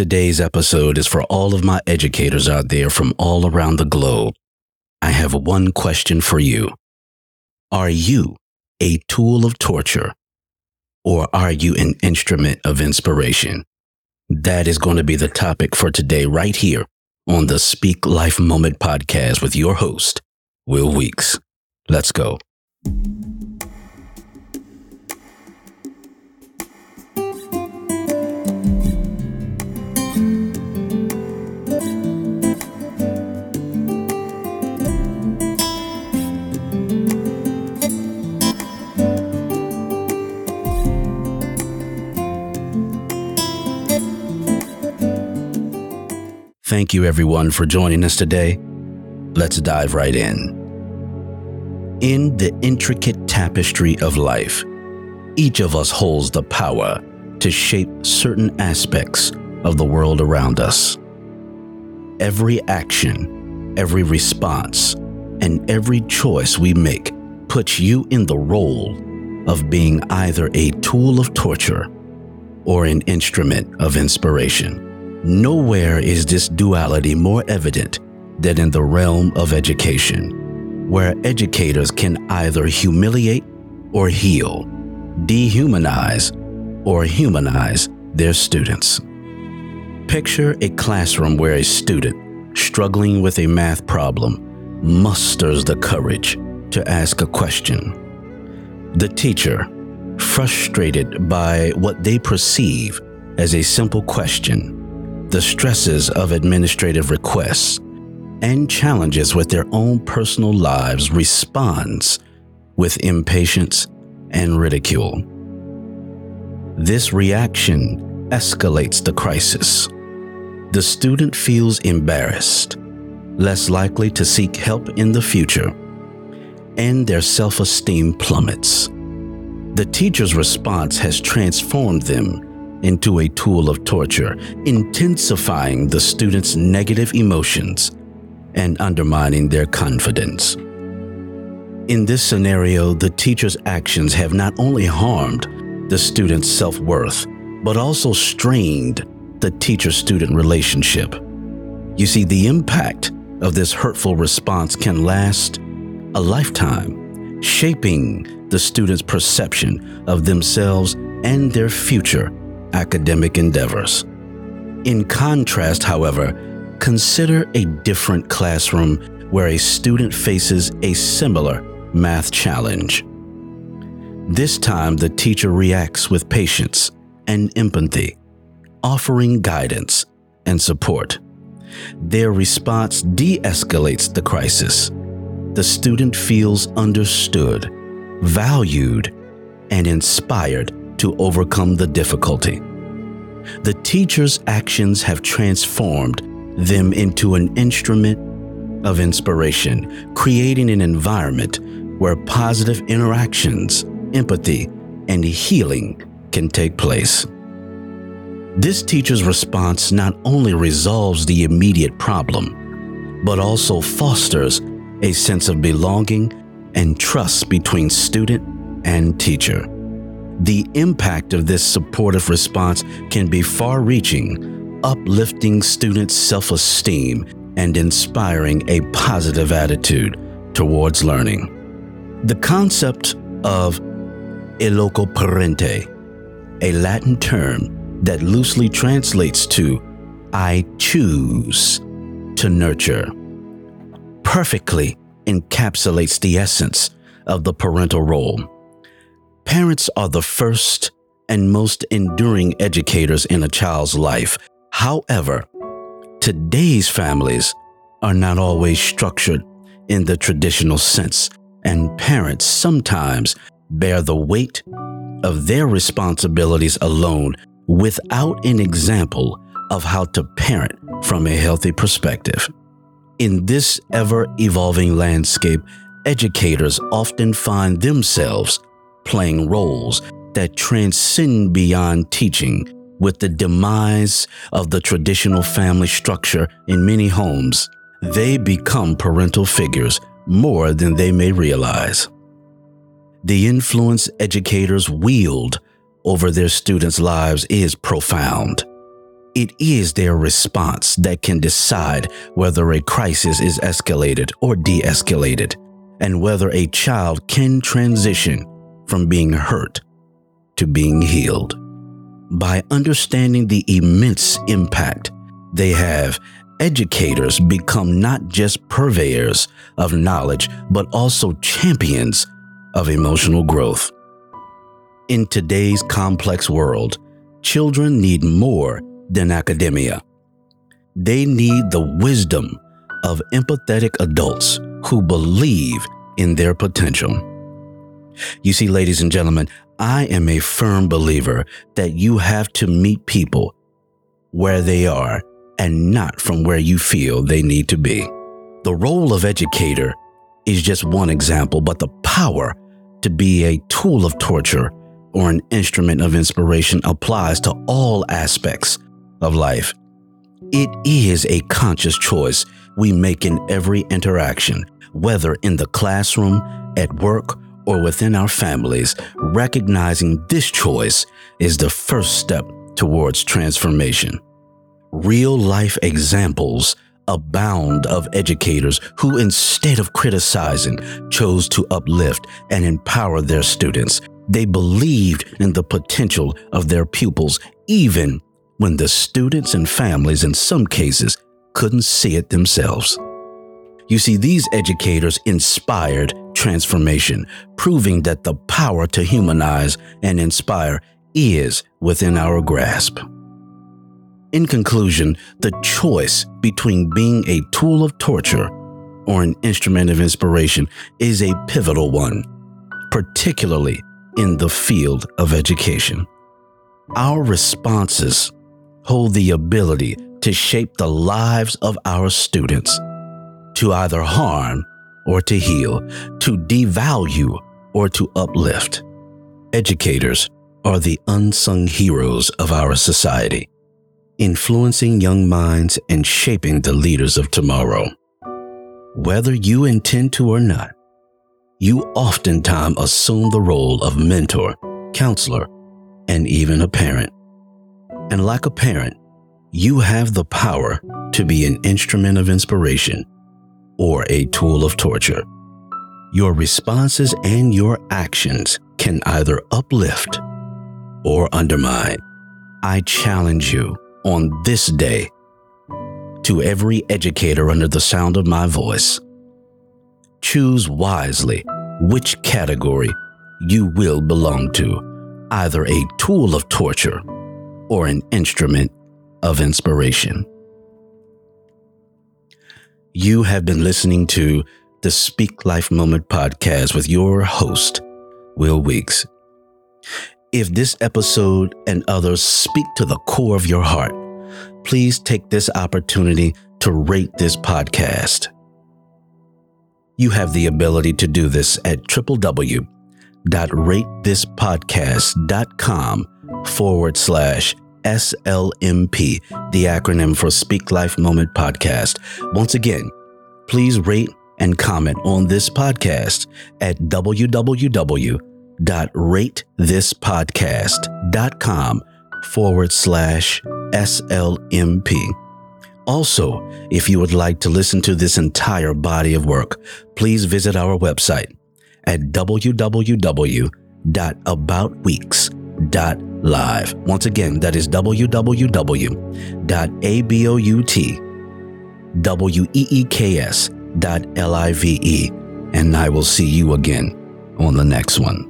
Today's episode is for all of my educators out there from all around the globe. I have one question for you. Are you a tool of torture or are you an instrument of inspiration? That is going to be the topic for today, right here on the Speak Life Moment podcast with your host, Will Weeks. Let's go. Thank you, everyone, for joining us today. Let's dive right in. In the intricate tapestry of life, each of us holds the power to shape certain aspects of the world around us. Every action, every response, and every choice we make puts you in the role of being either a tool of torture or an instrument of inspiration. Nowhere is this duality more evident than in the realm of education, where educators can either humiliate or heal, dehumanize or humanize their students. Picture a classroom where a student struggling with a math problem musters the courage to ask a question. The teacher, frustrated by what they perceive as a simple question, the stresses of administrative requests, and challenges with their own personal lives responds with impatience and ridicule. This reaction escalates the crisis. The student feels embarrassed, less likely to seek help in the future, and their self esteem plummets. The teacher's response has transformed them into a tool of torture, intensifying the student's negative emotions and undermining their confidence. In this scenario, the teacher's actions have not only harmed the student's self worth, but also strained the teacher student relationship. You see, the impact of this hurtful response can last a lifetime, shaping the student's perception of themselves and their future academic endeavors. In contrast, however, consider a different classroom where a student faces a similar math challenge. This time, the teacher reacts with patience and empathy, offering guidance and support. Their response de escalates the crisis. The student feels understood, valued, and inspired to overcome the difficulty. The teacher's actions have transformed them into an instrument of inspiration, creating an environment where positive interactions, empathy, and healing can take place. This teacher's response not only resolves the immediate problem, but also fosters a sense of belonging and trust between student and teacher. The impact of this supportive response can be far reaching, uplifting students' self esteem and inspiring a positive attitude towards learning. The concept of loco parentis, a Latin term that loosely translates to I choose to nurture, perfectly encapsulates the essence of the parental role. Parents are the first and most enduring educators in a child's life. However, today's families are not always structured in the traditional sense, and parents sometimes bear the weight of their responsibilities alone without an example of how to parent from a healthy perspective. In this ever evolving landscape, educators often find themselves playing roles that transcend beyond teaching with the demise of the traditional family structure in many homes. They become parental figures more than they may realize. The influence educators wield over their students' lives is profound. It is their response that can decide whether a crisis is escalated or de escalated, and whether a child can transition from being hurt to being healed. By understanding the immense impact they have, educators become not just purveyors of knowledge, but also champions of emotional growth. In today's complex world, children need more than academia. They need the wisdom of empathetic adults who believe in their potential. You see, ladies and gentlemen, I am a firm believer that you have to meet people where they are and not from where you feel they need to be. The role of educator is just one example, but the power to be a tool of torture or an instrument of inspiration applies to all aspects of life. It is a conscious choice we make in every interaction, whether in the classroom, at work, or within our families. Recognizing this choice is the first step towards transformation. Real life examples abound of educators who, instead of criticizing, chose to uplift and empower their students. They believed in the potential of their pupils, even when the students and families, in some cases, couldn't see it themselves. You see, these educators inspired transformation, proving that the power to humanize and inspire is within our grasp. In conclusion, the choice between being a tool of torture or an instrument of inspiration is a pivotal one, particularly in the field of education. Our responses hold the ability to shape the lives of our students, to either harm or to heal, to devalue or to uplift. Educators are the unsung heroes of our society, influencing young minds and shaping the leaders of tomorrow. Whether you intend to or not, you oftentimes assume the role of mentor, counselor, and even a parent. And like a parent, you have the power to be an instrument of inspiration or a tool of torture. Your responses and your actions can either uplift or undermine. I challenge you on this day to every educator under the sound of my voice. Choose wisely which category you will belong to, either a tool of torture or an instrument of inspiration. You have been listening to the Speak Life Moment podcast with your host, Will Weeks. If this episode and others speak to the core of your heart, please take this opportunity to rate this podcast. You have the ability to do this at www.ratethispodcast.com forward slash SLMP, the acronym for Speak Life Moment Podcast. Once again, please rate and comment on this podcast at www.ratethispodcast.com forward slash SLMP. Also, if you would like to listen to this entire body of work, please visit our website at www.aboutweeks.live. Once again, that is www.aboutweeks.live. And I will see you again on the next one.